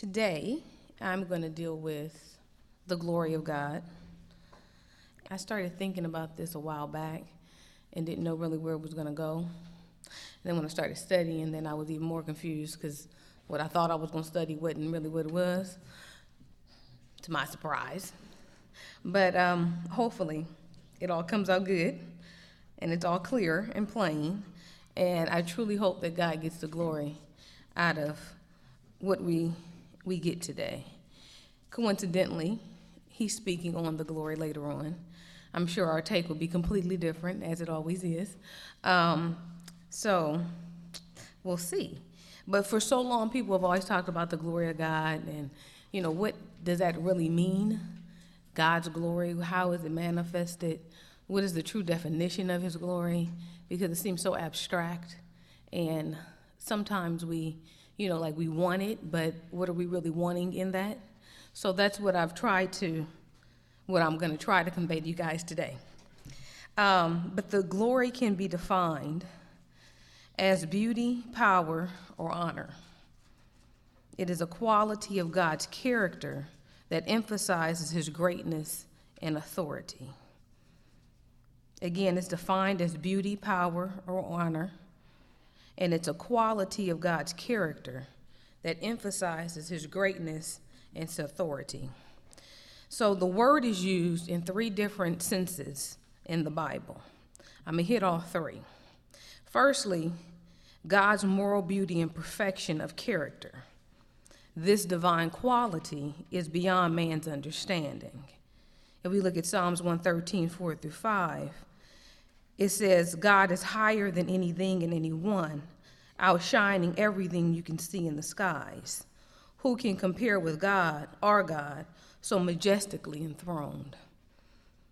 Today, I'm going to deal with the glory of God. I started thinking about this a while back and didn't know really where it was going to go. And then when I started studying, then I was even more confused because what I thought I was going to study wasn't really what it was, to my surprise. But um, hopefully, it all comes out good and it's all clear and plain. And I truly hope that God gets the glory out of what we, we get today. Coincidentally, he's speaking on the glory later on. I'm sure our take will be completely different, as it always is. Um, so we'll see. But for so long, people have always talked about the glory of God, and you know, what does that really mean? God's glory, how is it manifested? What is the true definition of His glory? Because it seems so abstract, and sometimes we, you know, like we want it, but what are we really wanting in that? So that's what I've tried to, what I'm going to try to convey to you guys today. Um, but the glory can be defined as beauty, power, or honor. It is a quality of God's character that emphasizes his greatness and authority. Again, it's defined as beauty, power, or honor, and it's a quality of God's character that emphasizes his greatness and his authority. So the word is used in three different senses in the Bible. I'm going to hit all three. Firstly, God's moral beauty and perfection of character. This divine quality is beyond man's understanding. If we look at Psalms 113, 4 through 5, it says, God is higher than anything and anyone, outshining everything you can see in the skies. Who can compare with God, our God, so majestically enthroned?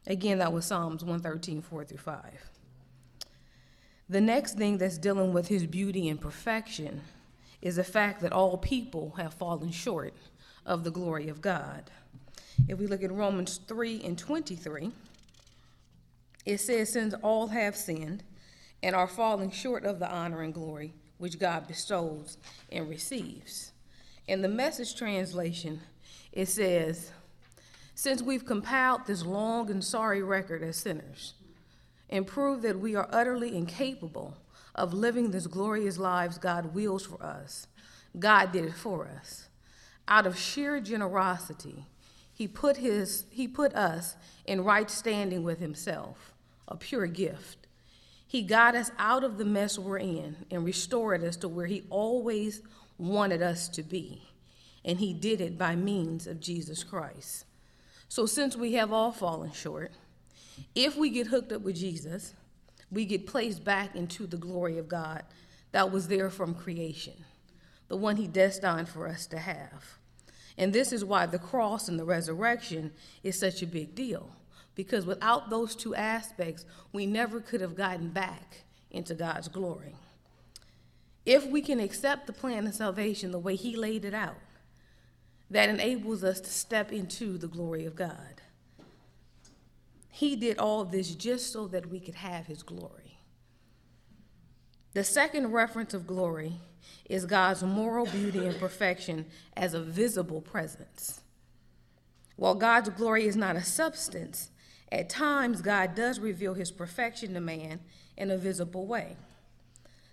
Again, that was Psalms 113, 4 through 5. The next thing that's dealing with his beauty and perfection is the fact that all people have fallen short of the glory of God. If we look at Romans 3 and 23, it says, Since all have sinned and are falling short of the honor and glory which God bestows and receives. In the message translation, it says, Since we've compiled this long and sorry record as sinners, and prove that we are utterly incapable of living this glorious lives God wills for us. God did it for us. Out of sheer generosity, he put, his, he put us in right standing with himself, a pure gift. He got us out of the mess we're in and restored us to where he always wanted us to be. And he did it by means of Jesus Christ. So since we have all fallen short, if we get hooked up with Jesus, we get placed back into the glory of God that was there from creation, the one He destined for us to have. And this is why the cross and the resurrection is such a big deal, because without those two aspects, we never could have gotten back into God's glory. If we can accept the plan of salvation the way He laid it out, that enables us to step into the glory of God. He did all this just so that we could have his glory. The second reference of glory is God's moral beauty and perfection as a visible presence. While God's glory is not a substance, at times God does reveal his perfection to man in a visible way.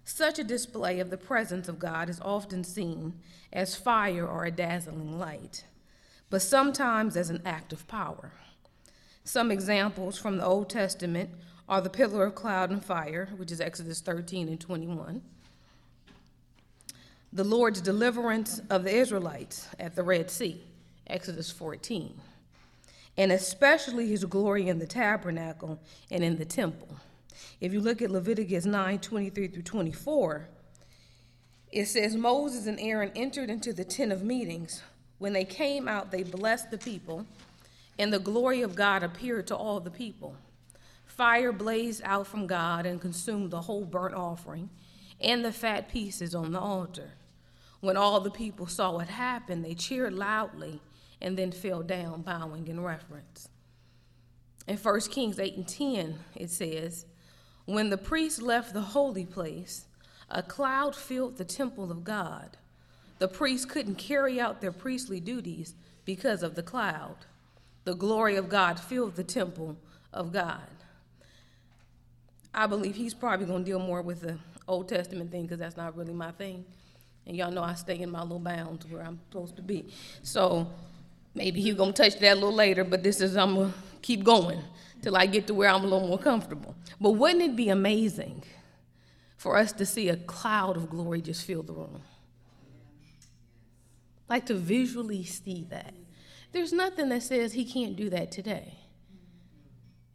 Such a display of the presence of God is often seen as fire or a dazzling light, but sometimes as an act of power. Some examples from the Old Testament are the pillar of cloud and fire, which is Exodus 13 and 21, the Lord's deliverance of the Israelites at the Red Sea, Exodus 14, and especially his glory in the tabernacle and in the temple. If you look at Leviticus 9 23 through 24, it says Moses and Aaron entered into the tent of meetings. When they came out, they blessed the people and the glory of God appeared to all the people. Fire blazed out from God and consumed the whole burnt offering and the fat pieces on the altar. When all the people saw what happened, they cheered loudly and then fell down, bowing in reverence. In 1 Kings 8 and 10, it says, When the priests left the holy place, a cloud filled the temple of God. the priests couldn't carry out their priestly duties because of the cloud. The glory of God filled the temple of God. I believe he's probably going to deal more with the Old Testament thing because that's not really my thing. And y'all know I stay in my little bounds where I'm supposed to be. So maybe he's to touch that a little later, but this is, I'm to keep going till I get to where I'm a little more comfortable. But wouldn't it be amazing for us to see a cloud of glory just fill the room? Like to visually see that. There's nothing that says he can't do that today.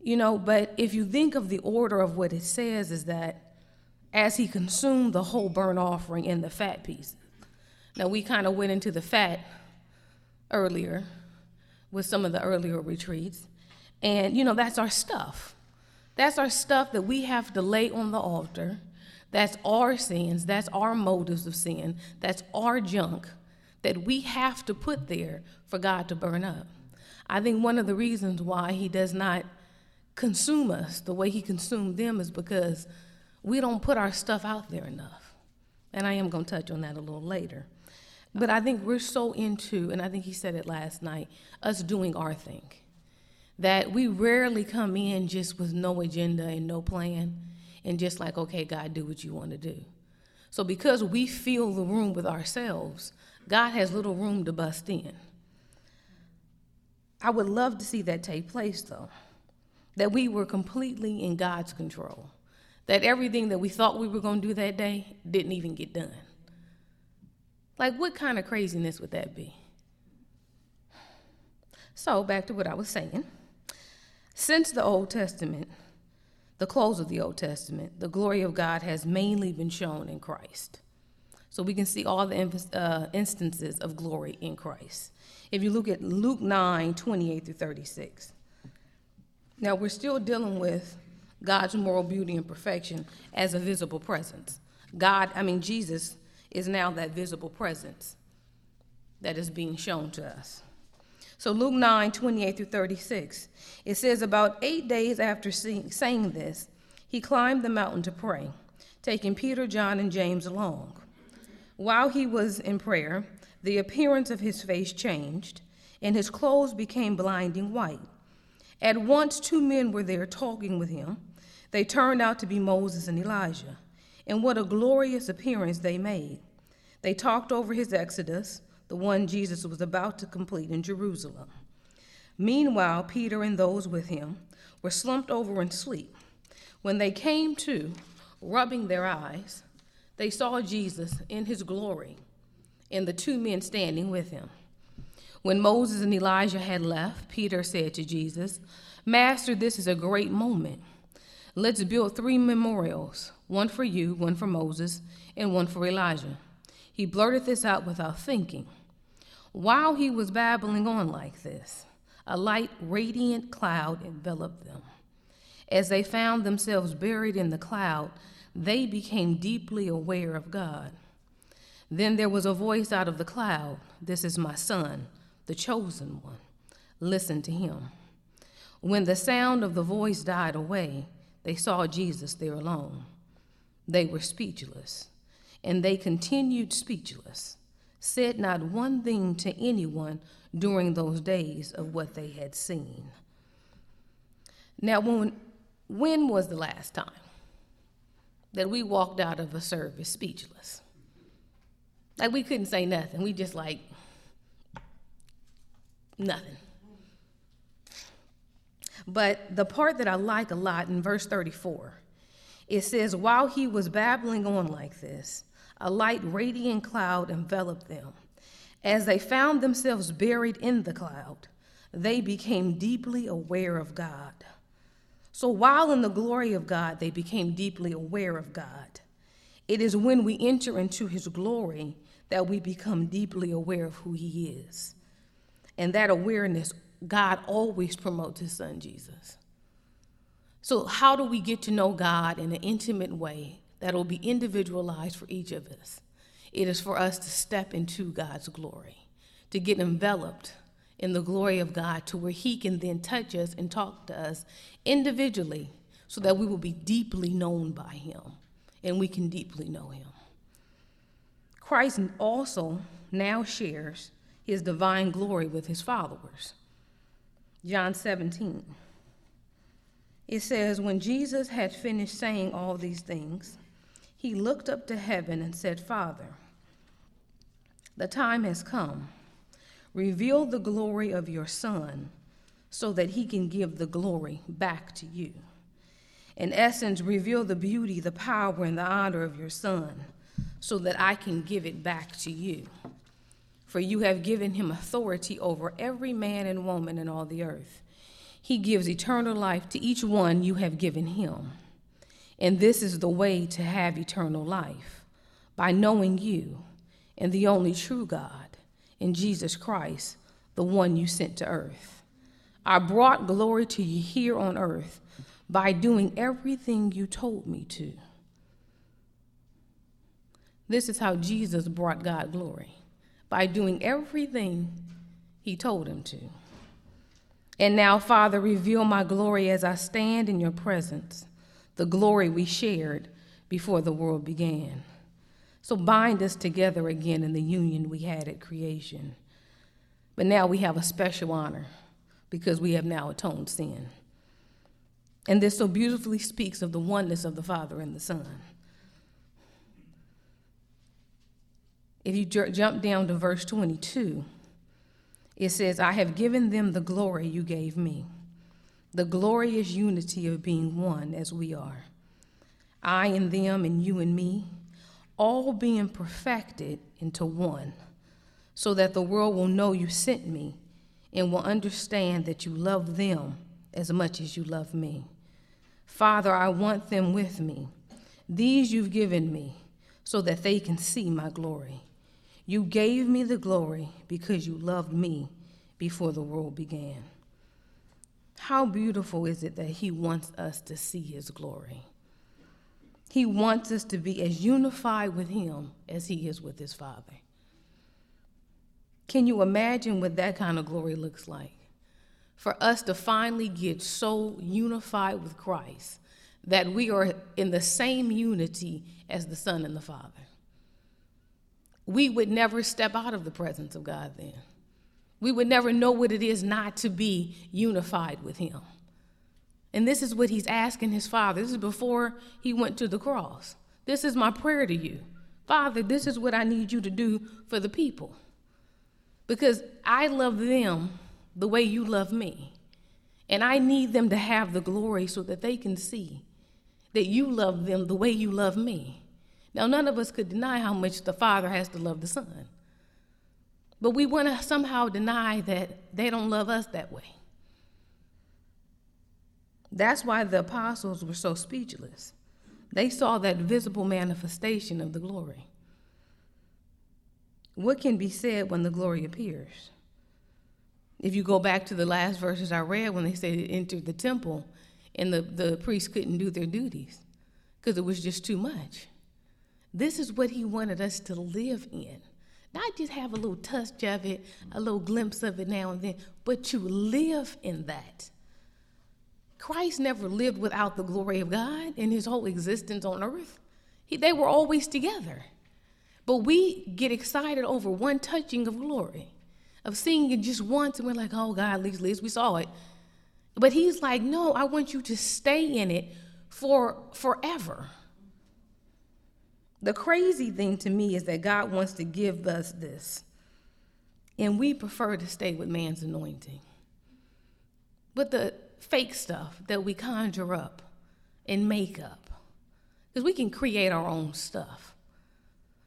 You know, but if you think of the order of what it says, is that as he consumed the whole burnt offering and the fat piece. Now, we kind of went into the fat earlier with some of the earlier retreats. And, you know, that's our stuff. That's our stuff that we have to lay on the altar. That's our sins. That's our motives of sin. That's our junk that we have to put there for God to burn up. I think one of the reasons why He does not consume us the way He consumed them is because we don't put our stuff out there enough. And I am going to touch on that a little later. But I think we're so into, and I think he said it last night, us doing our thing. That we rarely come in just with no agenda and no plan and just like, okay, God, do what you want to do. So because we fill the room with ourselves, God has little room to bust in. I would love to see that take place, though, that we were completely in God's control, that everything that we thought we were going to do that day didn't even get done. Like, what kind of craziness would that be? So, back to what I was saying. Since the Old Testament, the close of the Old Testament, the glory of God has mainly been shown in Christ. So we can see all the uh, instances of glory in Christ. If you look at Luke 9 28 through 36. Now, we're still dealing with God's moral beauty and perfection as a visible presence. God, I mean, Jesus is now that visible presence that is being shown to us. So, Luke 9 28 through 36, it says, About eight days after saying this, he climbed the mountain to pray, taking Peter, John, and James along. While he was in prayer, the appearance of his face changed, and his clothes became blinding white. At once, two men were there talking with him. They turned out to be Moses and Elijah, and what a glorious appearance they made. They talked over his exodus, the one Jesus was about to complete in Jerusalem. Meanwhile, Peter and those with him were slumped over in sleep. When they came to, rubbing their eyes, they saw Jesus in his glory and the two men standing with him. When Moses and Elijah had left, Peter said to Jesus, Master, this is a great moment. Let's build three memorials one for you, one for Moses, and one for Elijah. He blurted this out without thinking. While he was babbling on like this, a light, radiant cloud enveloped them. As they found themselves buried in the cloud, they became deeply aware of God. Then there was a voice out of the cloud This is my son, the chosen one. Listen to him. When the sound of the voice died away, they saw Jesus there alone. They were speechless, and they continued speechless, said not one thing to anyone during those days of what they had seen. Now, when, when was the last time? that we walked out of a service speechless. Like we couldn't say nothing. We just like nothing. But the part that I like a lot in verse 34, it says, While he was babbling on like this, a light, radiant cloud enveloped them. As they found themselves buried in the cloud, they became deeply aware of God. So while in the glory of God, they became deeply aware of God. It is when we enter into his glory that we become deeply aware of who he is. And that awareness, God always promotes his son Jesus. So, how do we get to know God in an intimate way that will be individualized for each of us? It is for us to step into God's glory, to get enveloped in the glory of God to where He can then touch us and talk to us individually so that we will be deeply known by Him and we can deeply know Him. Christ also now shares his divine glory with his followers. John 17. It says, When Jesus had finished saying all these things, he looked up to heaven and said, Father, the time has come. Reveal the glory of your Son so that he can give the glory back to you. In essence, reveal the beauty, the power, and the honor of your Son so that I can give it back to you. For you have given him authority over every man and woman in all the earth. He gives eternal life to each one you have given him. And this is the way to have eternal life by knowing you and the only true God, in Jesus Christ, the one you sent to earth. I brought glory to you here on earth by doing everything you told me to. This is how Jesus brought God glory by doing everything he told him to. And now, Father, reveal my glory as I stand in your presence, the glory we shared before the world began. So bind us together again in the union we had at creation. But now we have a special honor because we have now atoned sin. And this so beautifully speaks of the oneness of the Father and the Son. If you jump down to verse 22, it says, I have given them the glory you gave me, the glorious unity of being one as we are. I and them, and you and me, all being perfected into one, so that the world will know you sent me and will understand that you love them as much as you love me. Father, I want them with me. These you've given me so that they can see my glory. You gave me the glory because you loved me before the world began. How beautiful is it that He wants us to see His glory? He wants us to be as unified with Him as He is with His Father. Can you imagine what that kind of glory looks like? For us to finally get so unified with Christ that we are in the same unity as the Son and the Father. We would never step out of the presence of God then. We would never know what it is not to be unified with Him. And this is what He's asking His Father. This is before He went to the cross. This is my prayer to you. Father, this is what I need you to do for the people because I love them the way you love me. And I need them to have the glory so that they can see that you love them the way you love me. Now, none of us could deny how much the Father has to love the Son. But we want to somehow deny that they don't love us that way. That's why the apostles were so speechless. They saw that visible manifestation of the glory. What can be said when the glory appears? If you go back to the last verses I read when they said it entered the temple and the, the priests couldn't do their duties because it was just too much. This is what he wanted us to live in. Not just have a little touch of it, a little glimpse of it now and then, but to live in that. Christ never lived without the glory of God in his whole existence on earth. He, they were always together. But we get excited over one touching of glory, of seeing it just once, and we're like, oh God, at least, at least we saw it. But he's like, no, I want you to stay in it for forever. The crazy thing to me is that God wants to give us this, and we prefer to stay with man's anointing. But the fake stuff that we conjure up and make up, because we can create our own stuff.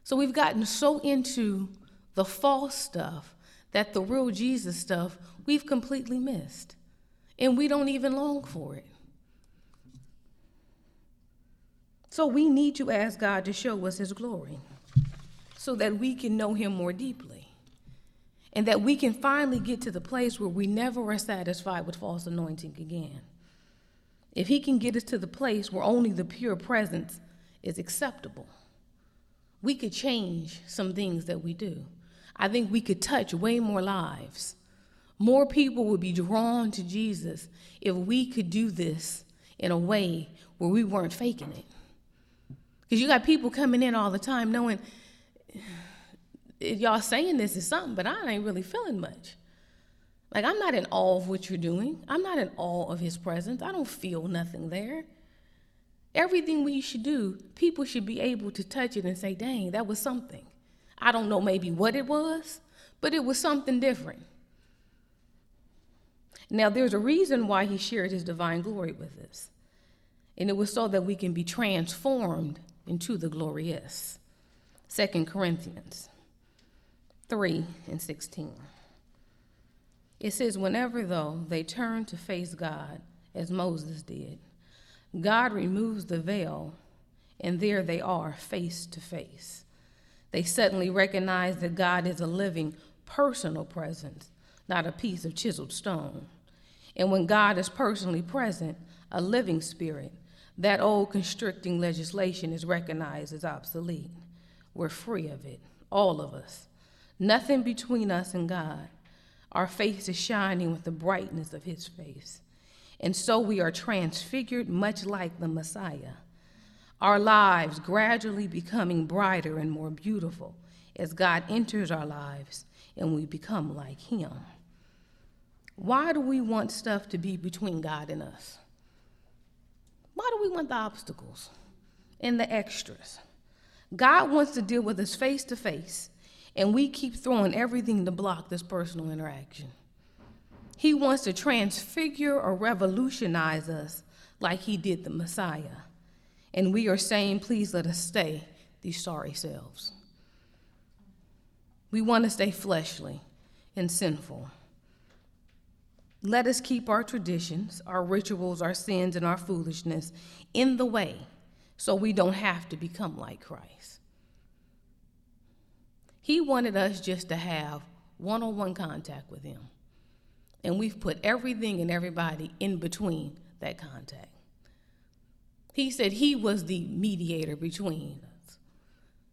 So we've gotten so into the false stuff that the real Jesus stuff we've completely missed. And we don't even long for it. So we need to ask God to show us his glory so that we can know him more deeply. And that we can finally get to the place where we never are satisfied with false anointing again. If he can get us to the place where only the pure presence is acceptable we could change some things that we do. I think we could touch way more lives. More people would be drawn to Jesus if we could do this in a way where we weren't faking it. Because you got people coming in all the time knowing y'all saying this is something, but I ain't really feeling much. Like, I'm not in awe of what you're doing. I'm not in awe of his presence. I don't feel nothing there. Everything we should do, people should be able to touch it and say, dang, that was something. I don't know maybe what it was, but it was something different. Now, there's a reason why he shared his divine glory with us, and it was so that we can be transformed into the glorious. 2 Corinthians 3 and 16. It says, Whenever, though, they turn to face God, as Moses did, God removes the veil, and there they are, face to face. They suddenly recognize that God is a living, personal presence, not a piece of chiseled stone. And when God is personally present, a living spirit, that old constricting legislation is recognized as obsolete. We're free of it, all of us. Nothing between us and God. Our face is shining with the brightness of His face. And so we are transfigured much like the Messiah. Our lives gradually becoming brighter and more beautiful as God enters our lives and we become like Him. Why do we want stuff to be between God and us? Why do we want the obstacles and the extras? God wants to deal with us face to face, and we keep throwing everything to block this personal interaction. He wants to transfigure or revolutionize us like he did the Messiah. And we are saying, please let us stay these sorry selves. We want to stay fleshly and sinful. Let us keep our traditions, our rituals, our sins, and our foolishness in the way so we don't have to become like Christ. He wanted us just to have one on one contact with Him. And we've put everything and everybody in between that contact. He said He was the mediator between us.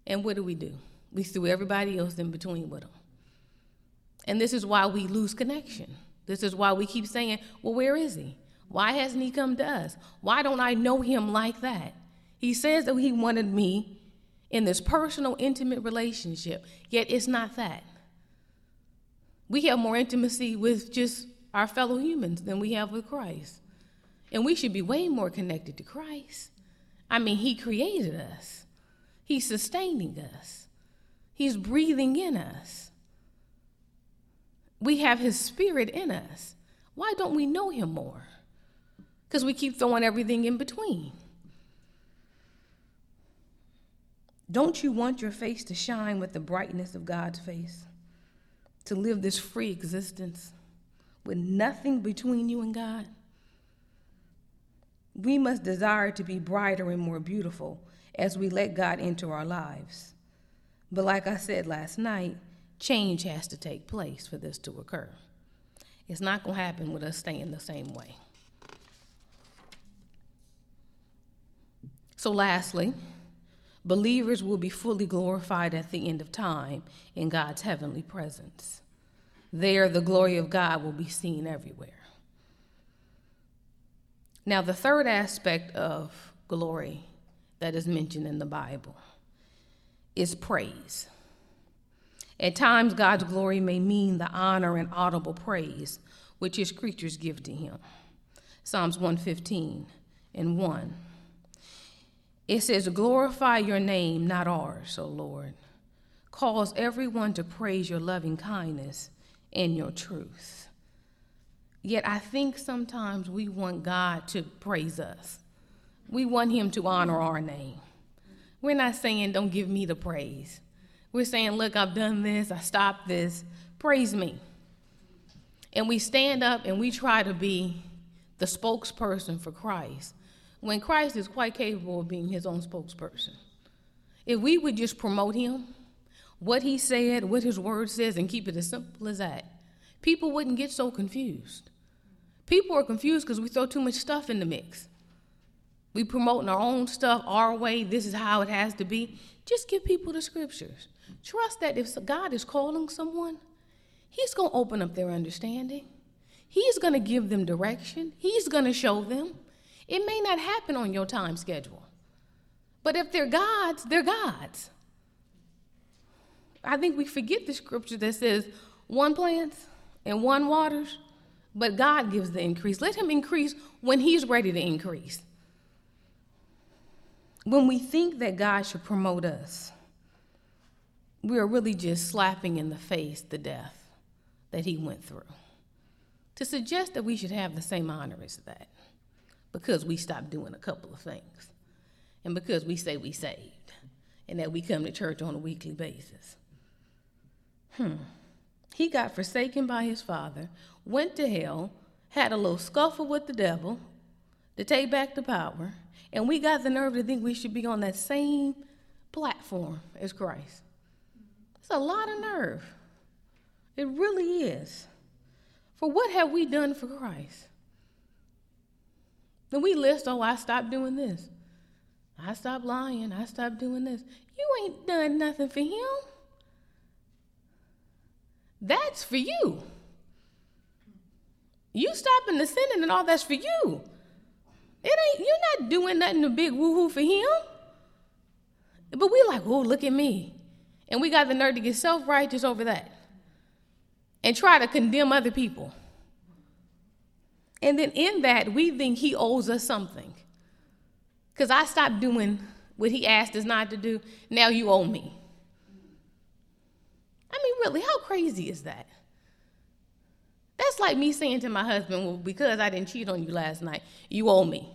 And what do we do? We threw everybody else in between with Him. And this is why we lose connection. This is why we keep saying, well, where is He? Why hasn't He come to us? Why don't I know Him like that? He says that He wanted me in this personal, intimate relationship, yet it's not that. We have more intimacy with just our fellow humans than we have with Christ. And we should be way more connected to Christ. I mean, He created us, He's sustaining us, He's breathing in us. We have His Spirit in us. Why don't we know Him more? Because we keep throwing everything in between. Don't you want your face to shine with the brightness of God's face? To live this free existence with nothing between you and God? We must desire to be brighter and more beautiful as we let God into our lives. But like I said last night, change has to take place for this to occur. It's not going to happen with us staying the same way. So, lastly, Believers will be fully glorified at the end of time in God's heavenly presence. There, the glory of God will be seen everywhere. Now, the third aspect of glory that is mentioned in the Bible is praise. At times, God's glory may mean the honor and audible praise which his creatures give to him. Psalms 115 and 1. It says, Glorify your name, not ours, O Lord. Cause everyone to praise your loving kindness and your truth. Yet I think sometimes we want God to praise us. We want Him to honor our name. We're not saying, Don't give me the praise. We're saying, Look, I've done this, I stopped this, praise me. And we stand up and we try to be the spokesperson for Christ when Christ is quite capable of being his own spokesperson. If we would just promote him, what he said, what his word says, and keep it as simple as that, people wouldn't get so confused. People are confused because we throw too much stuff in the mix. We promoting our own stuff our way. This is how it has to be. Just give people the scriptures. Trust that if God is calling someone, He's going to open up their understanding. He's going to give them direction. He's going to show them. It may not happen on your time schedule. But if they're God's, they're God's. I think we forget the scripture that says one plants and one waters, but God gives the increase. Let Him increase when He's ready to increase. When we think that God should promote us, we are really just slapping in the face the death that He went through. To suggest that we should have the same honor as that because we stopped doing a couple of things and because we say we saved and that we come to church on a weekly basis. Hmm. He got forsaken by his father, went to hell, had a little scuffle with the devil to take back the power, and we got the nerve to think we should be on that same platform as Christ. It's a lot of nerve. It really is. For what have we done for Christ? Then we list, oh, I stopped doing this. I stopped lying. I stopped doing this. You ain't done nothing for him. That's for you. You stopping the sinning and all that's for you. It ain't you're not doing nothing to big woohoo for him. But we like, oh, look at me. And we got the nerve to get self-righteous over that. And try to condemn other people. And then in that, we think he owes us something. Because I stopped doing what he asked us not to do. Now you owe me. I mean, really, how crazy is that? That's like me saying to my husband, well, because I didn't cheat on you last night, you owe me.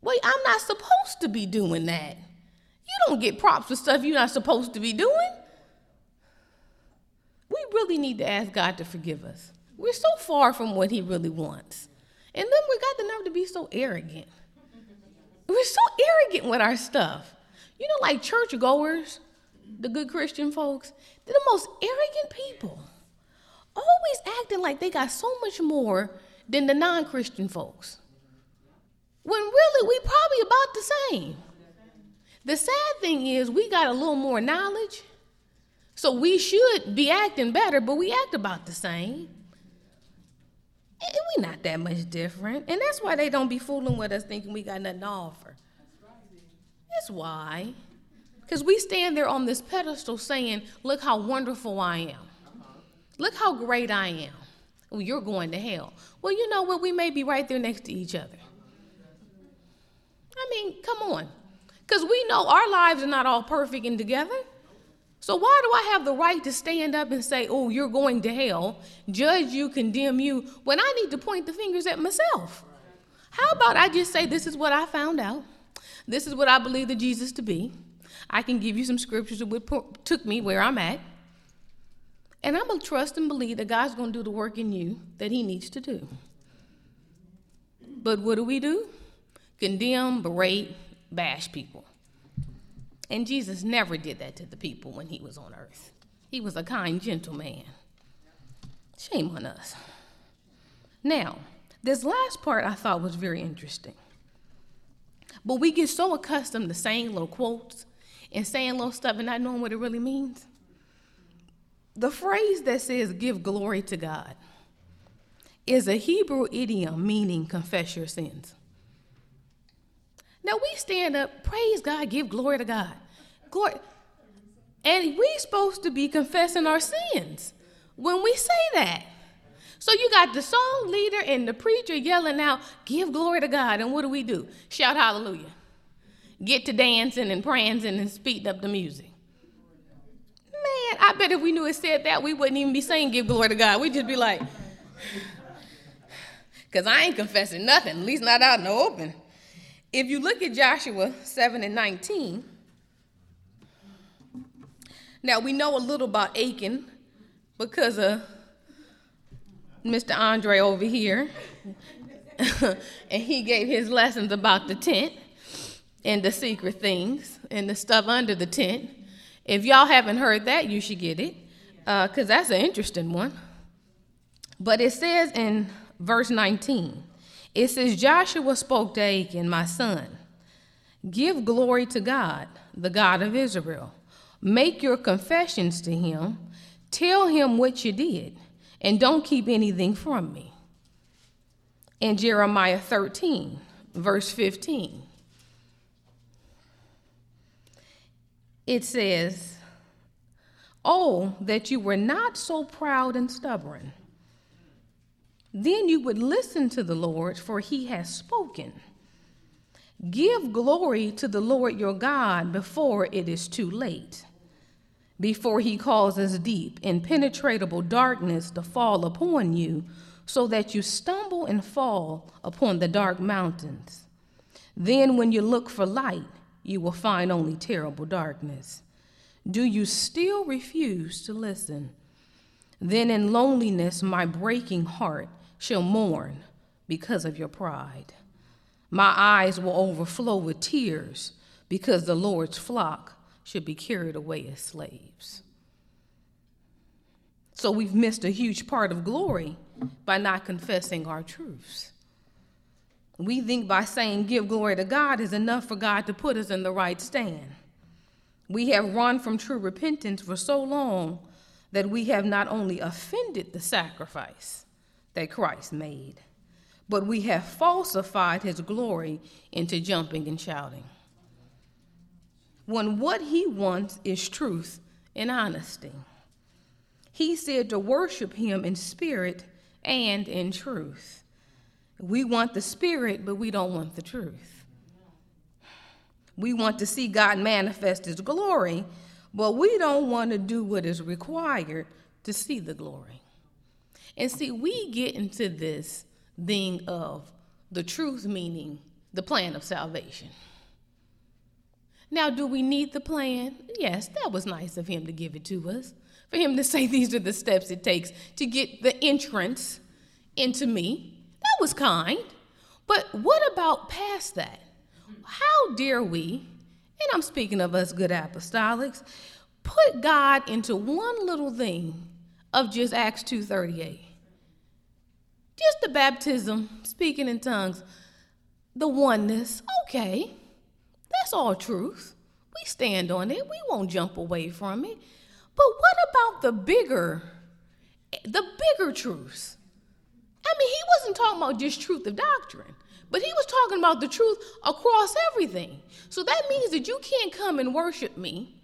Wait, I'm not supposed to be doing that. Don't get props for stuff you're not supposed to be doing. We really need to ask God to forgive us. We're so far from what He really wants. And then we got the nerve to be so arrogant. We're so arrogant with our stuff. You know, like churchgoers, the good Christian folks, they're the most arrogant people. Always acting like they got so much more than the non Christian folks. When really, we probably about the same. The sad thing is, we got a little more knowledge, so we should be acting better, but we act about the same. And we not that much different. And that's why they don't be fooling with us thinking we got nothing to offer. That's why. Because we stand there on this pedestal saying, Look how wonderful I am. Look how great I am. Well, you're going to hell. Well, you know what? We may be right there next to each other. I mean, come on. Because we know our lives are not all perfect and together. So why do I have the right to stand up and say, oh, you're going to hell, judge you, condemn you, when I need to point the fingers at myself? How about I just say, this is what I found out. This is what I believe the Jesus to be. I can give you some scriptures that took me where I'm at. And I'm going to trust and believe that God's going to do the work in you that He needs to do. But what do we do? Condemn, berate, bash people. And Jesus never did that to the people when he was on earth. He was a kind, gentle man. Shame on us. Now, this last part I thought was very interesting. But we get so accustomed to saying little quotes and saying little stuff and not knowing what it really means. The phrase that says, give glory to God, is a Hebrew idiom meaning confess your sins. Now we stand up, praise God, give glory to God. Glory. And we supposed to be confessing our sins when we say that. So you got the song leader and the preacher yelling out, give glory to God. And what do we do? Shout hallelujah. Get to dancing and prancing and speeding up the music. Man, I bet if we knew it said that, we wouldn't even be saying give glory to God. We'd just be like, because I ain't confessing nothing, at least not out in the open. If you look at Joshua 7 and 19, now we know a little about Achan because of Mr. Andre over here. and he gave his lessons about the tent and the secret things and the stuff under the tent. If y'all haven't heard that, you should get it because uh, that's an interesting one. But it says in verse 19, it says, Joshua spoke to Achan, my son, give glory to God, the God of Israel. Make your confessions to him. Tell him what you did, and don't keep anything from me. In Jeremiah 13, verse 15, it says, Oh, that you were not so proud and stubborn. Then you would listen to the Lord, for he has spoken. Give glory to the Lord your God before it is too late, before he causes deep, impenetrable darkness to fall upon you, so that you stumble and fall upon the dark mountains. Then, when you look for light, you will find only terrible darkness. Do you still refuse to listen? Then, in loneliness, my breaking heart shall mourn because of your pride. My eyes will overflow with tears because the Lord's flock should be carried away as slaves. So we've missed a huge part of glory by not confessing our truths. We think by saying give glory to God is enough for God to put us in the right stand. We have run from true repentance for so long that we have not only offended the sacrifice that Christ made, but we have falsified his glory into jumping and shouting. When what he wants is truth and honesty, he said to worship him in spirit and in truth. We want the spirit, but we don't want the truth. We want to see God manifest his glory, but we don't want to do what is required to see the glory. And see, we get into this thing of the truth meaning the plan of salvation. Now, do we need the plan? Yes, that was nice of him to give it to us. For him to say these are the steps it takes to get the entrance into me. That was kind. But what about past that? How dare we, and I'm speaking of us good apostolics, put God into one little thing of just Acts 238? Just the baptism, speaking in tongues, the oneness. Okay, that's all truth. We stand on it. We won't jump away from it. But what about the bigger, the bigger truths? I mean, he wasn't talking about just truth of doctrine, but he was talking about the truth across everything. So that means that you can't come and worship me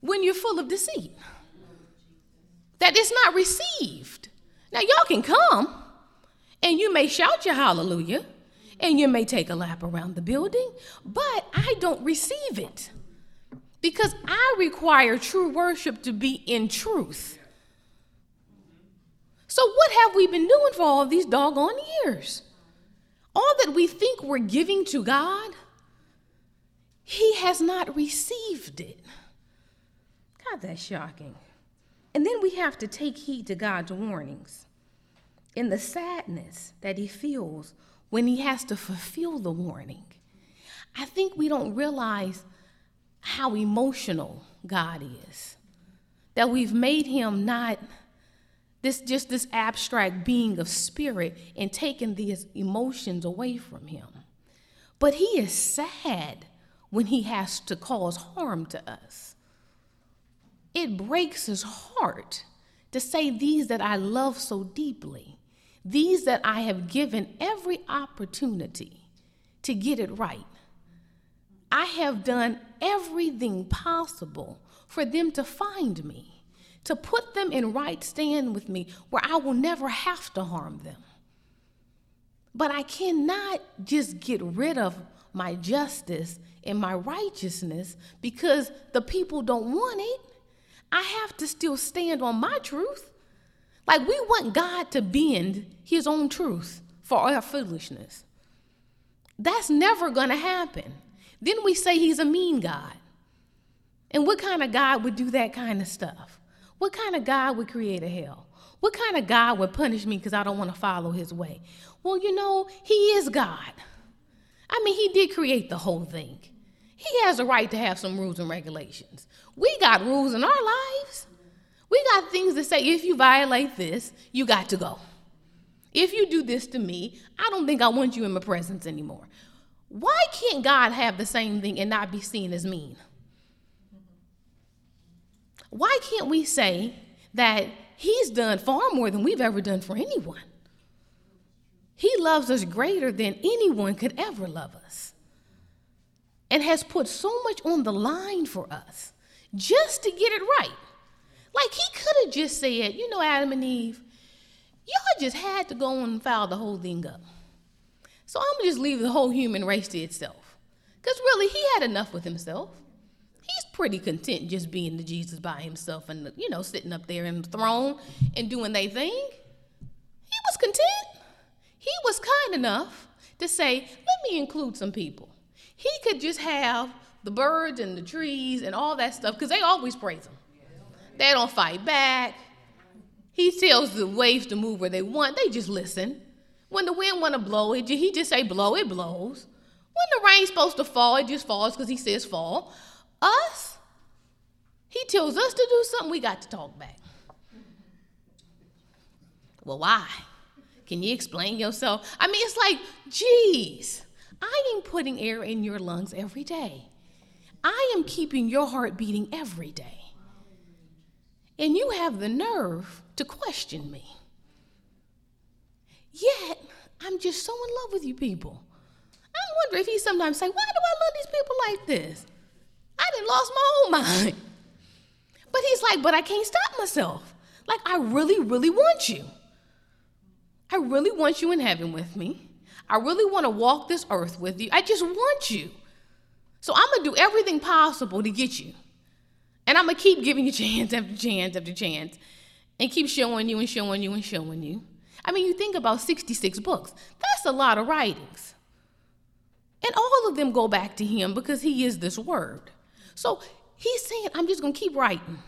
when you're full of deceit. That it's not received. Now, y'all can come and you may shout your hallelujah and you may take a lap around the building, but I don't receive it because I require true worship to be in truth. So, what have we been doing for all these doggone years? All that we think we're giving to God, He has not received it. God, that's shocking. And then we have to take heed to God's warnings in the sadness that he feels when he has to fulfill the warning. I think we don't realize how emotional God is. That we've made him not this just this abstract being of spirit and taken these emotions away from him. But he is sad when he has to cause harm to us. It breaks his heart to say these that I love so deeply, these that I have given every opportunity to get it right. I have done everything possible for them to find me, to put them in right stand with me where I will never have to harm them. But I cannot just get rid of my justice and my righteousness because the people don't want it. I have to still stand on my truth. Like we want God to bend his own truth for our foolishness. That's never going to happen. Then we say he's a mean God. And what kind of God would do that kind of stuff? What kind of God would create a hell? What kind of God would punish me because I don't want to follow his way? Well, you know, he is God. I mean, he did create the whole thing. He has a right to have some rules and regulations. We got rules in our lives. We got things that say if you violate this, you got to go. If you do this to me, I don't think I want you in my presence anymore. Why can't God have the same thing and not be seen as mean? Why can't we say that He's done far more than we've ever done for anyone? He loves us greater than anyone could ever love us and has put so much on the line for us just to get it right. Like he could have just said, you know, Adam and Eve, y'all just had to go and foul the whole thing up. So I'm gonna just leave the whole human race to itself. Because really, he had enough with himself. He's pretty content just being the Jesus by himself and, you know, sitting up there in the throne and doing their thing. He was content. He was kind enough to say, let me include some people. He could just have the birds and the trees and all that stuff because they always praise him. They don't fight back. He tells the waves to move where they want. They just listen. When the wind want to blow, it, he just say blow, it blows. When the rain's supposed to fall, it just falls because he says fall. Us, he tells us to do something, we got to talk back. Well, why? Can you explain yourself? I mean, it's like, geez, I am putting air in your lungs every day. I am keeping your heart beating every day. And you have the nerve to question me. Yet, I'm just so in love with you people. I wonder if he sometimes say, why do I love these people like this? I didn't lost my whole mind. But he's like, but I can't stop myself. Like, I really, really want you. I really want you in heaven with me. I really want to walk this earth with you. I just want you. So I'm to do everything possible to get you. And I'm to keep giving you chance after chance after chance and keep showing you and showing you and showing you. I mean, you think about 66 books, that's a lot of writings. And all of them go back to him because he is this word. So he's saying, I'm just to keep writing.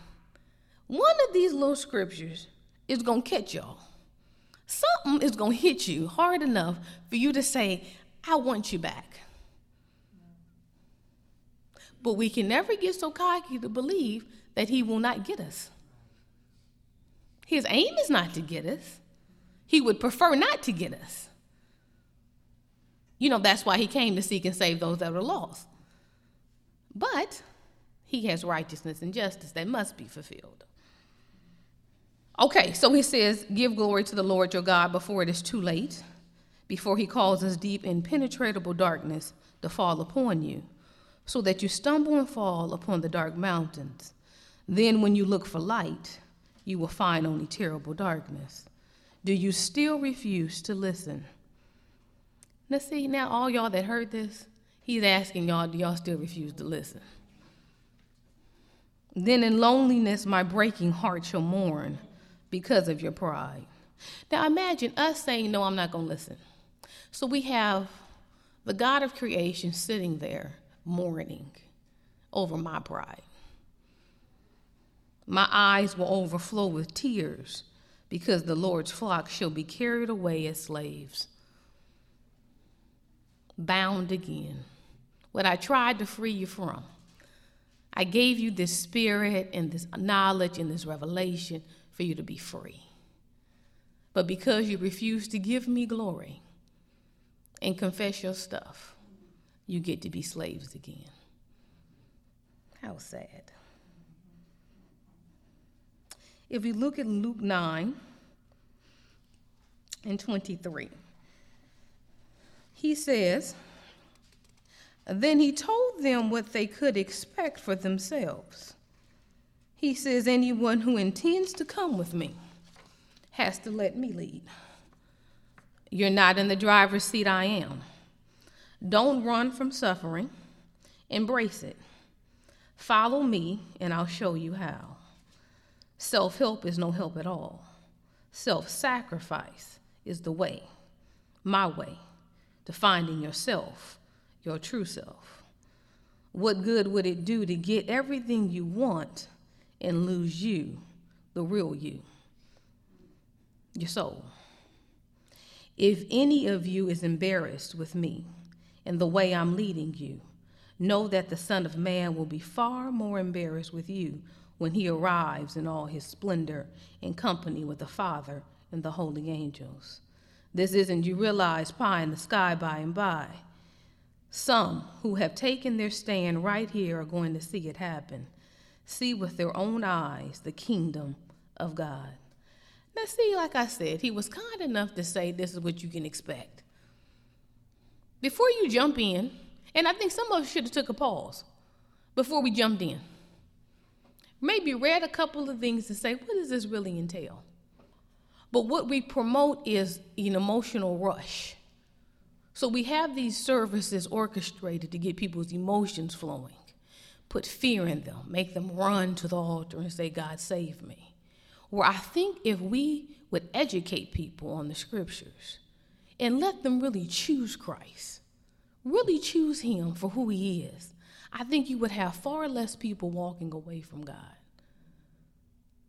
One of these little scriptures is to catch y'all. Something is to hit you hard enough for you to say, I want you back. But we can never get so cocky to believe that he will not get us. His aim is not to get us, he would prefer not to get us. You know, that's why he came to seek and save those that are lost. But he has righteousness and justice that must be fulfilled. Okay, so he says, Give glory to the Lord your God before it is too late, before he causes deep, impenetrable darkness to fall upon you, so that you stumble and fall upon the dark mountains. Then, when you look for light, you will find only terrible darkness. Do you still refuse to listen? Now, see, now all y'all that heard this, he's asking y'all, do y'all still refuse to listen? Then in loneliness, my breaking heart shall mourn because of your pride. Now imagine us saying, No, I'm not going to listen. So we have the God of creation sitting there mourning over my bride. My eyes will overflow with tears because the Lord's flock shall be carried away as slaves, bound again. What I tried to free you from. I gave you this spirit and this knowledge and this revelation for you to be free. But because you refuse to give me glory and confess your stuff, you get to be slaves again. How sad. If we look at Luke 9 and 23, he says, Then he told them what they could expect for themselves. He says, Anyone who intends to come with me has to let me lead. You're not in the driver's seat, I am. Don't run from suffering, embrace it. Follow me, and I'll show you how. Self help is no help at all. Self sacrifice is the way, my way, to finding yourself, your true self. What good would it do to get everything you want and lose you, the real you, your soul. If any of you is embarrassed with me in the way I'm leading you, know that the Son of Man will be far more embarrassed with you when he arrives in all his splendor in company with the Father and the holy angels. This isn't you realize pie in the sky by and by. Some who have taken their stand right here are going to see it happen see with their own eyes the kingdom of God. Now, see, like I said, he was kind enough to say this is what you can expect. Before you jump in, and I think some of us should have took a pause before we jumped in. maybe read a couple of things to say, what does this really entail? But what we promote is an emotional rush. So we have these services orchestrated to get people's emotions flowing, put fear in them, make them run to the altar and say, God, save me. Where I think if we would educate people on the scriptures and let them really choose Christ, really choose Him for who He is, I think you would have far less people walking away from God.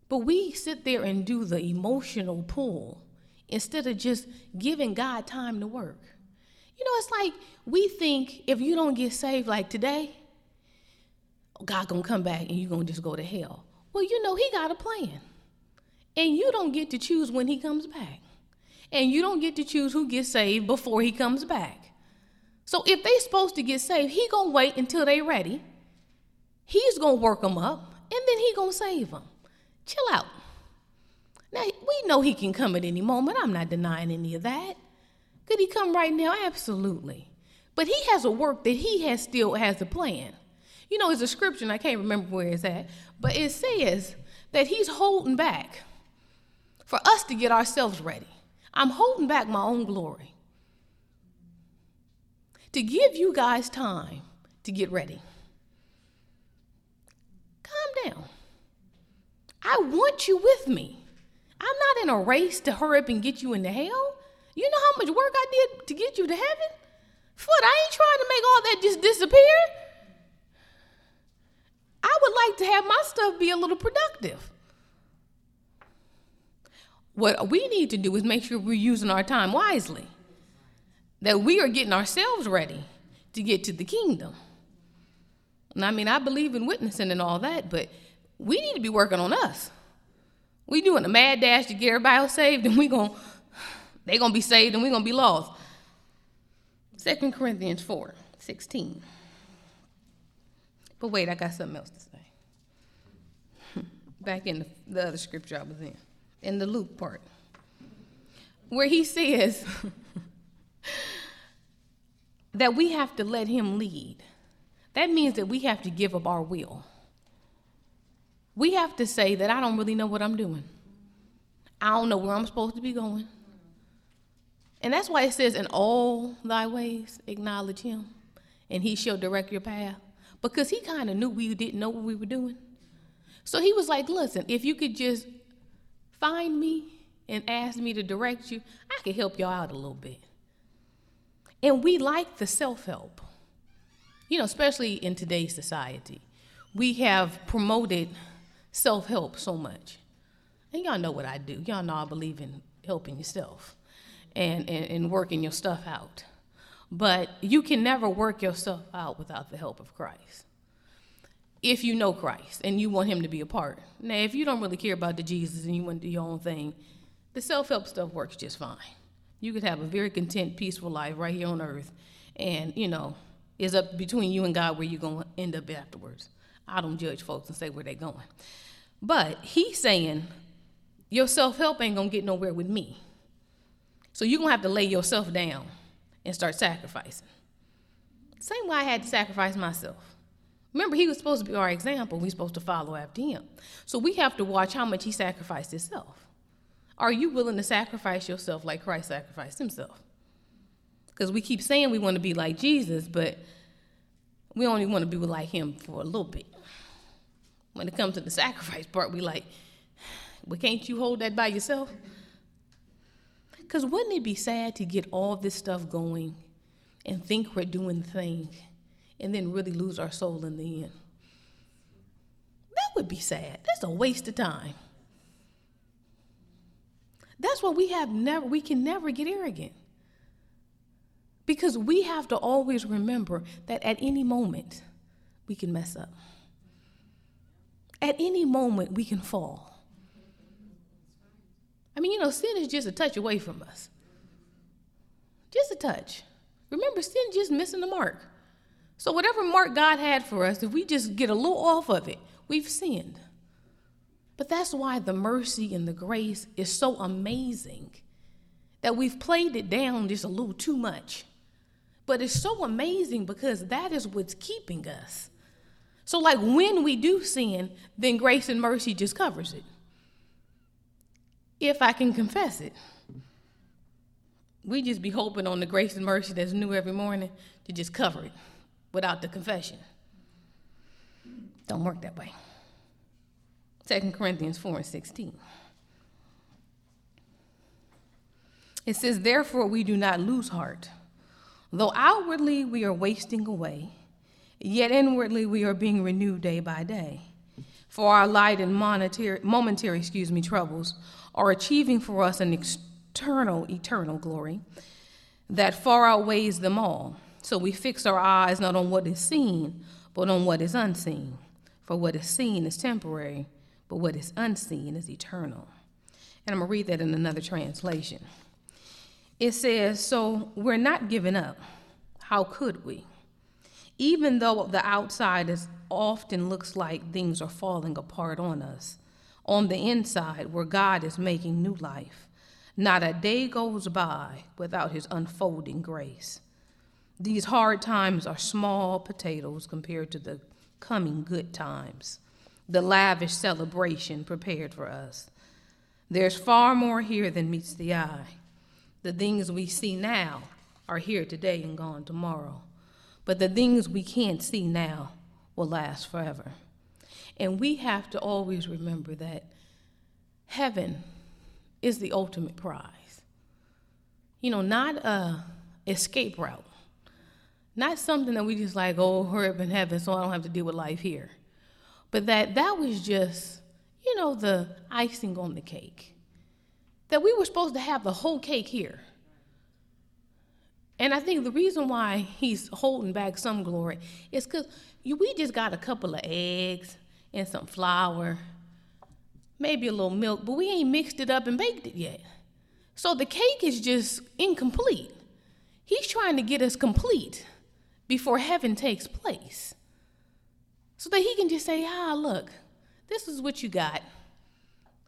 But we sit there and do the emotional pull instead of just giving God time to work. You know, it's like we think if you don't get saved like today, God gonna come back and you're gonna just go to hell. Well, you know, he got a plan. And you don't get to choose when he comes back. And you don't get to choose who gets saved before he comes back. So if they supposed to get saved, he gonna wait until they ready. He's gonna work them up, and then he gonna save them. Chill out. Now we know he can come at any moment. I'm not denying any of that. Could he come right now? Absolutely. But he has a work that he has still has a plan. You know, it's a scripture, and I can't remember where it's at, but it says that he's holding back for us to get ourselves ready. I'm holding back my own glory to give you guys time to get ready. Calm down. I want you with me. I'm not in a race to hurry up and get you into hell. You know how much work I did to get you to heaven? Foot, I ain't trying to make all that just disappear. I would like to have my stuff be a little productive. What we need to do is make sure we're using our time wisely that we are getting ourselves ready to get to the kingdom. And I mean, I believe in witnessing and all that, but we need to be working on us. We doing a mad dash to get everybody else saved, and we going they gonna be saved and we're gonna be lost. Second Corinthians 4, 16. But wait, I got something else to say. Back in the, the other scripture I was in, in the Luke part, where he says that we have to let Him lead. That means that we have to give up our will. We have to say that I don't really know what I'm doing. I don't know where I'm supposed to be going. And that's why it says, In all thy ways, acknowledge him, and he shall direct your path. Because he kind of knew we didn't know what we were doing. So he was like, Listen, if you could just find me and ask me to direct you, I can help y'all out a little bit. And we like the self help, you know, especially in today's society. We have promoted self help so much. And y'all know what I do. Y'all know I believe in helping yourself and, and, and working your stuff out. But you can never work yourself out without the help of Christ. If you know Christ and you want him to be a part. Now, if you don't really care about the Jesus and you want to do your own thing, the self help stuff works just fine. You could have a very content, peaceful life right here on earth. And, you know, it's up between you and God where you're going to end up afterwards. I don't judge folks and say where they're going. But he's saying, your self help ain't going to get nowhere with me. So you're going to have to lay yourself down and start sacrificing. Same way I had to sacrifice myself. Remember, he was supposed to be our example. We're supposed to follow after him. So we have to watch how much he sacrificed himself. Are you willing to sacrifice yourself like Christ sacrificed himself? Because we keep saying we want to be like Jesus, but we only want to be like him for a little bit. When it comes to the sacrifice part, we like, well, can't you hold that by yourself? Because wouldn't it be sad to get all this stuff going and think we're doing the thing and then really lose our soul in the end? That would be sad. That's a waste of time. That's why we have never we can never get arrogant. Because we have to always remember that at any moment we can mess up. At any moment we can fall. I mean, you know, sin is just a touch away from us. Just a touch. Remember, sin just missing the mark. So whatever mark God had for us, if we just get a little off of it, we've sinned. But that's why the mercy and the grace is so amazing that we've played it down just a little too much. But it's so amazing because that is what's keeping us. So, like when we do sin, then grace and mercy just covers it. If I can confess it, we just be hoping on the grace and mercy that's new every morning to just cover it without the confession. Don't work that way. 2 Corinthians 4 and 16. It says, Therefore, we do not lose heart. Though outwardly we are wasting away, yet inwardly we are being renewed day by day. For our light and monetary, momentary excuse me, troubles are achieving for us an external, eternal glory that far outweighs them all. So we fix our eyes not on what is seen, but on what is unseen. For what is seen is temporary, but what is unseen is eternal. And I'm going to read that in another translation. It says, So we're not giving up. How could we? Even though the outside is often looks like things are falling apart on us, on the inside, where God is making new life, not a day goes by without his unfolding grace. These hard times are small potatoes compared to the coming good times, the lavish celebration prepared for us. There's far more here than meets the eye. The things we see now are here today and gone tomorrow. But the things we can't see now will last forever. And we have to always remember that heaven is the ultimate prize. You know, not a escape route. Not something that we just like, oh, hurry up in heaven so I don't have to deal with life here. But that that was just, you know, the icing on the cake that we were supposed to have the whole cake here. And I think the reason why he's holding back some glory is because we just got a couple of eggs and some flour, maybe a little milk, but we ain't mixed it up and baked it yet. So the cake is just incomplete. He's trying to get us complete before heaven takes place. So that he can just say, ah, look, this is what you got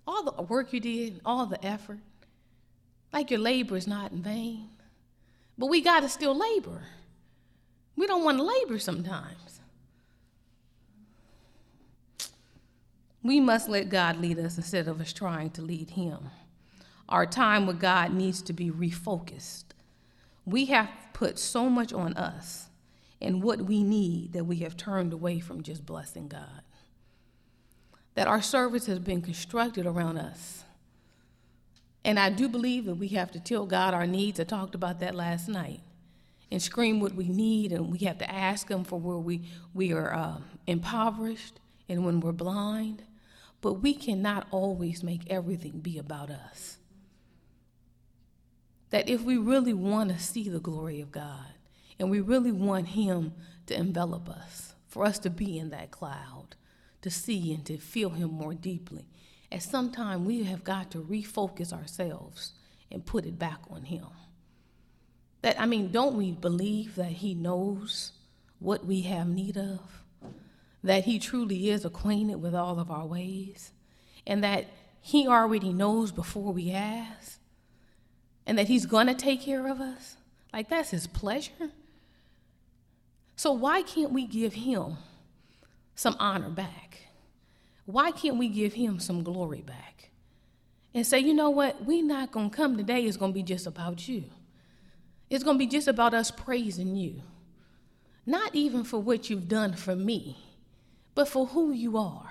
all the work you did, all the effort, like your labor is not in vain. But we got to still labor. We don't want to labor sometimes. We must let God lead us instead of us trying to lead Him. Our time with God needs to be refocused. We have put so much on us and what we need that we have turned away from just blessing God that our service has been constructed around us. And I do believe that we have to tell God our needs. I talked about that last night. And scream what we need, and we have to ask Him for where we, we are uh, impoverished and when we're blind. But we cannot always make everything be about us. That if we really want to see the glory of God, and we really want Him to envelop us, for us to be in that cloud, to see and to feel Him more deeply. At some time, we have got to refocus ourselves and put it back on Him. That, I mean, don't we believe that He knows what we have need of? That He truly is acquainted with all of our ways? And that He already knows before we ask? And that He's to take care of us? Like, that's His pleasure? So, why can't we give Him some honor back? Why can't we give him some glory back? And say, you know what? We're not going to come today, it's going to be just about you. It's going to be just about us praising you. Not even for what you've done for me, but for who you are.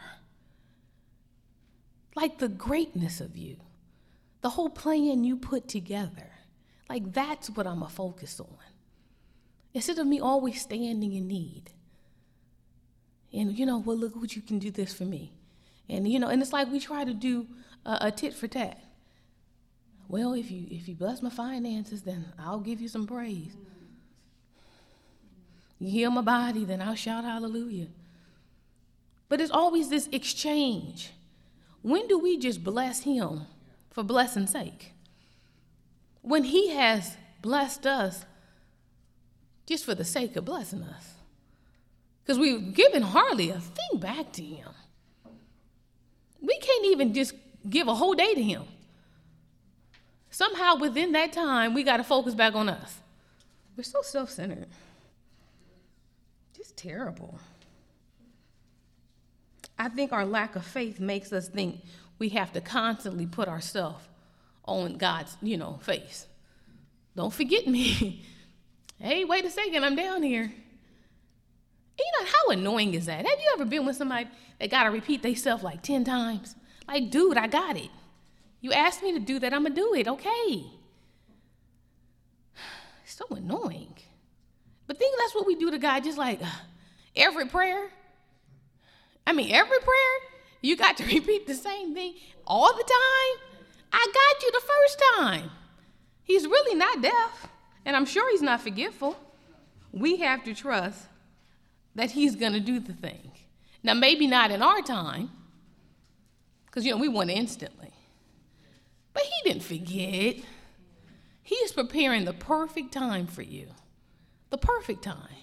Like the greatness of you, the whole plan you put together. Like that's what I'm going to focus on. Instead of me always standing in need and you know, well, look what you can do this for me. And you know, and it's like we try to do a, a tit for tat. Well, if you if you bless my finances, then I'll give you some praise. You heal my body, then I'll shout hallelujah. But it's always this exchange. When do we just bless him for blessing's sake? When he has blessed us just for the sake of blessing us because we've given hardly a thing back to him. We can't even just give a whole day to him. Somehow within that time, we got to focus back on us. We're so self centered. Just terrible. I think our lack of faith makes us think we have to constantly put ourselves on God's, you know, face. Don't forget me. hey, wait a second, I'm down here. You know, how annoying is that? Have you ever been with somebody that got to repeat themselves like 10 times? Like, dude, I got it. You asked me to do that, I'm going to do it, okay? so annoying. But think that's what we do to God, just like uh, every prayer. I mean, every prayer, you got to repeat the same thing all the time. I got you the first time. He's really not deaf, and I'm sure he's not forgetful. We have to trust that he's going to do the thing. Now, maybe not in our time, because, you know, we want instantly. But he didn't forget. He's preparing the perfect time for you. The perfect time.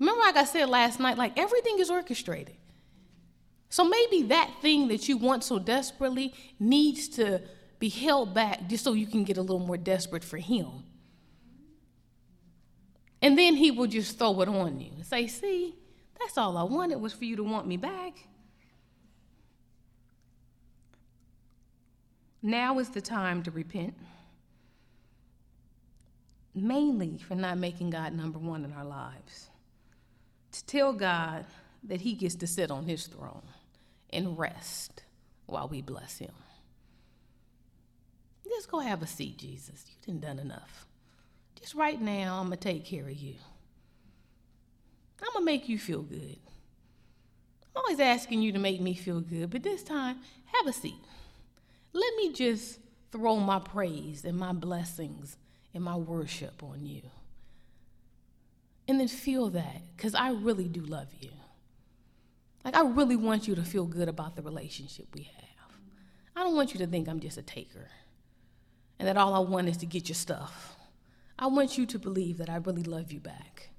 Remember, like I said last night, like everything is orchestrated. So maybe that thing that you want so desperately needs to be held back just so you can get a little more desperate for Him. And then He will just throw it on you and say, See, that's all I wanted was for you to want me back. Now is the time to repent, mainly for not making God number one in our lives. To tell God that He gets to sit on His throne and rest while we bless Him. Just go have a seat, Jesus. You didn't done enough. Just right now, I'm going to take care of you. I'm going to make you feel good. I'm always asking you to make me feel good, but this time, have a seat. Let me just throw my praise and my blessings and my worship on you. And then feel that, because I really do love you. Like, I really want you to feel good about the relationship we have. I don't want you to think I'm just a taker and that all I want is to get your stuff. I want you to believe that I really love you back.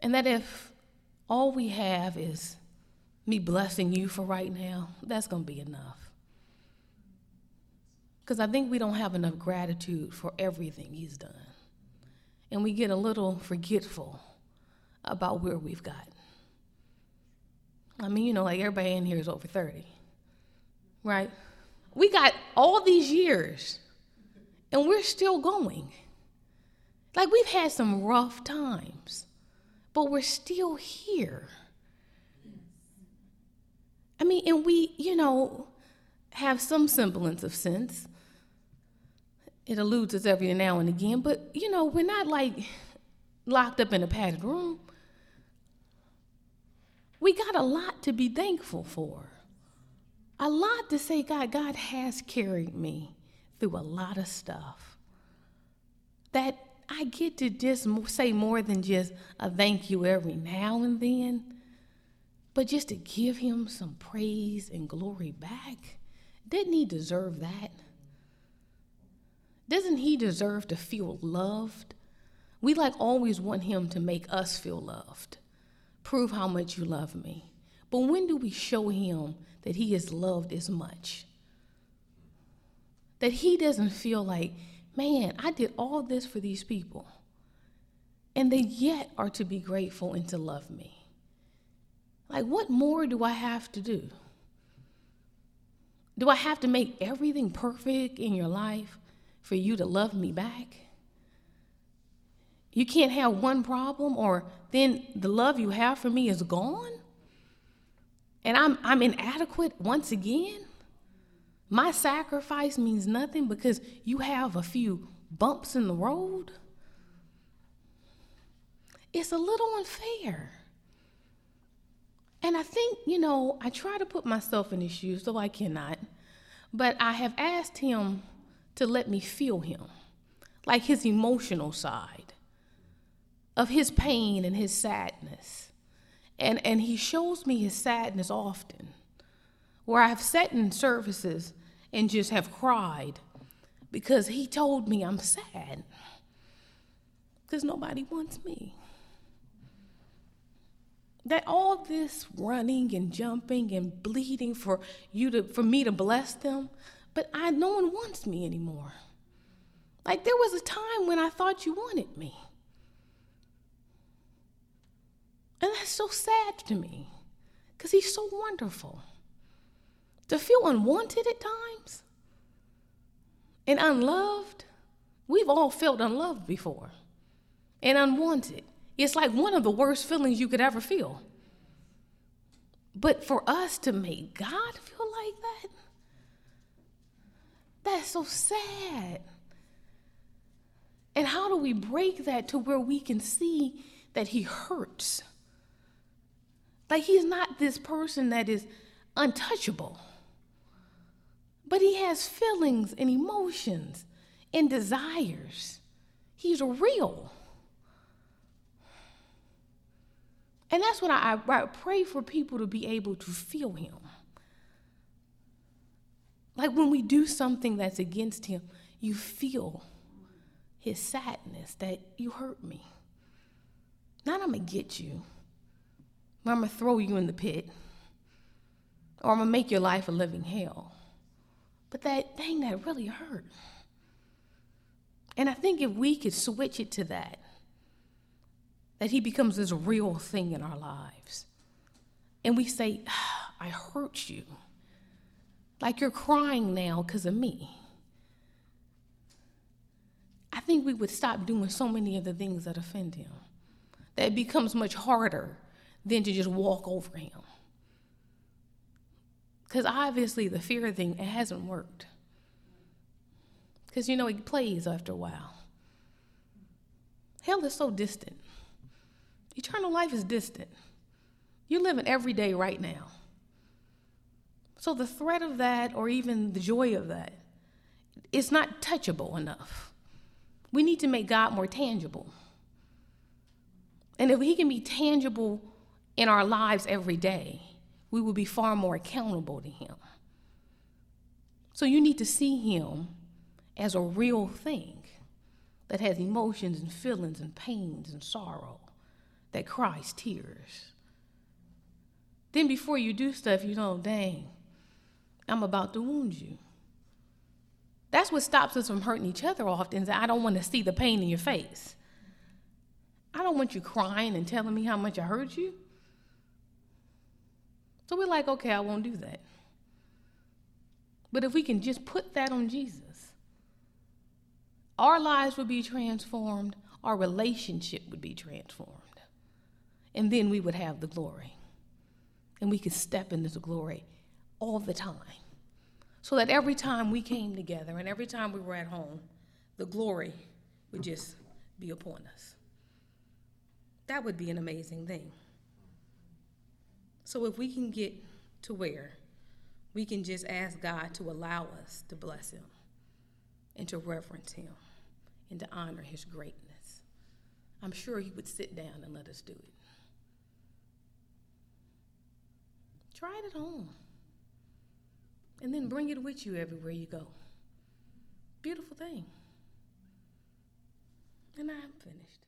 And that if all we have is me blessing you for right now, that's going to be enough. Because I think we don't have enough gratitude for everything He's done. And we get a little forgetful about where we've gotten. I mean, you know, like everybody in here is over 30, right? We got all these years and we're still going. Like we've had some rough times, but we're still here. I mean, and we, you know, have some semblance of sense. It eludes us every now and again, but, you know, we're not like locked up in a padded room. We got a lot to be thankful for a lot to say, God, God has carried me through a lot of stuff. That I get to just say more than just a thank you every now and then, but just to give him some praise and glory back. Didn't he deserve that? Doesn't he deserve to feel loved? We like always want him to make us feel loved. Prove how much you love me. But when do we show him that he is loved as much. That he doesn't feel like, man, I did all this for these people, and they yet are to be grateful and to love me. Like, what more do I have to do? Do I have to make everything perfect in your life for you to love me back? You can't have one problem, or then the love you have for me is gone? and I'm, I'm inadequate once again, my sacrifice means nothing because you have a few bumps in the road. It's a little unfair. And I think, you know, I try to put myself in his shoes, though I cannot. But I have asked him to let me feel him, like his emotional side of his pain and his sadness. And, and he shows me his sadness often, where I've sat in services and just have cried because he told me I'm sad because nobody wants me. That all this running and jumping and bleeding for you to for me to bless them, but I no one wants me anymore. Like there was a time when I thought you wanted me. And that's so sad to me. Because He's so wonderful. To feel unwanted at times and unloved, we've all felt unloved before and unwanted. It's like one of the worst feelings you could ever feel. But for us to make God feel like that, that's so sad. And how do we break that to where we can see that He hurts? Like He's not this person that is untouchable, but He has feelings and emotions and desires. He's real. And that's what I, I, pray for people to be able to feel him. Like when we do something that's against him, you feel his sadness that you hurt me. Not I'm gonna get you, I'm gonna throw you in the pit, or I'm gonna make your life a living hell. But that thing that really hurt. And I think if we could switch it to that, that he becomes this real thing in our lives. And we say, ah, I hurt you. Like you're crying now because of me. I think we would stop doing so many of the things that offend him. That it becomes much harder than to just walk over him. Because obviously, the fear thing, it hasn't worked. Because, you know, it plays after a while. Hell is so distant. Eternal life is distant. You're living every day right now. So the threat of that, or even the joy of that, is not touchable enough. We need to make God more tangible. And if He can be tangible in our lives every day, we will be far more accountable to Him. So you need to see Him as a real thing that has emotions and feelings and pains and sorrow that cries tears. Then before you do stuff, you know, dang, I'm about to wound you. That's what stops us from hurting each other often. is I don't want to see the pain in your face. I don't want you crying and telling me how much I hurt you. So we're like, okay, I won't do that. But if we can just put that on Jesus, our lives would be transformed, our relationship would be transformed and then we would have the glory. And we could step into the glory all the time. So that every time we came together and every time we were at home, the glory would just be upon us. That would be an amazing thing. So if we can get to where we can just ask God to allow us to bless Him and to reverence Him and to honor His greatness, I'm sure He would sit down and let us do it. Try it at home. And then bring it with you everywhere you go. Beautiful thing. And I'm finished.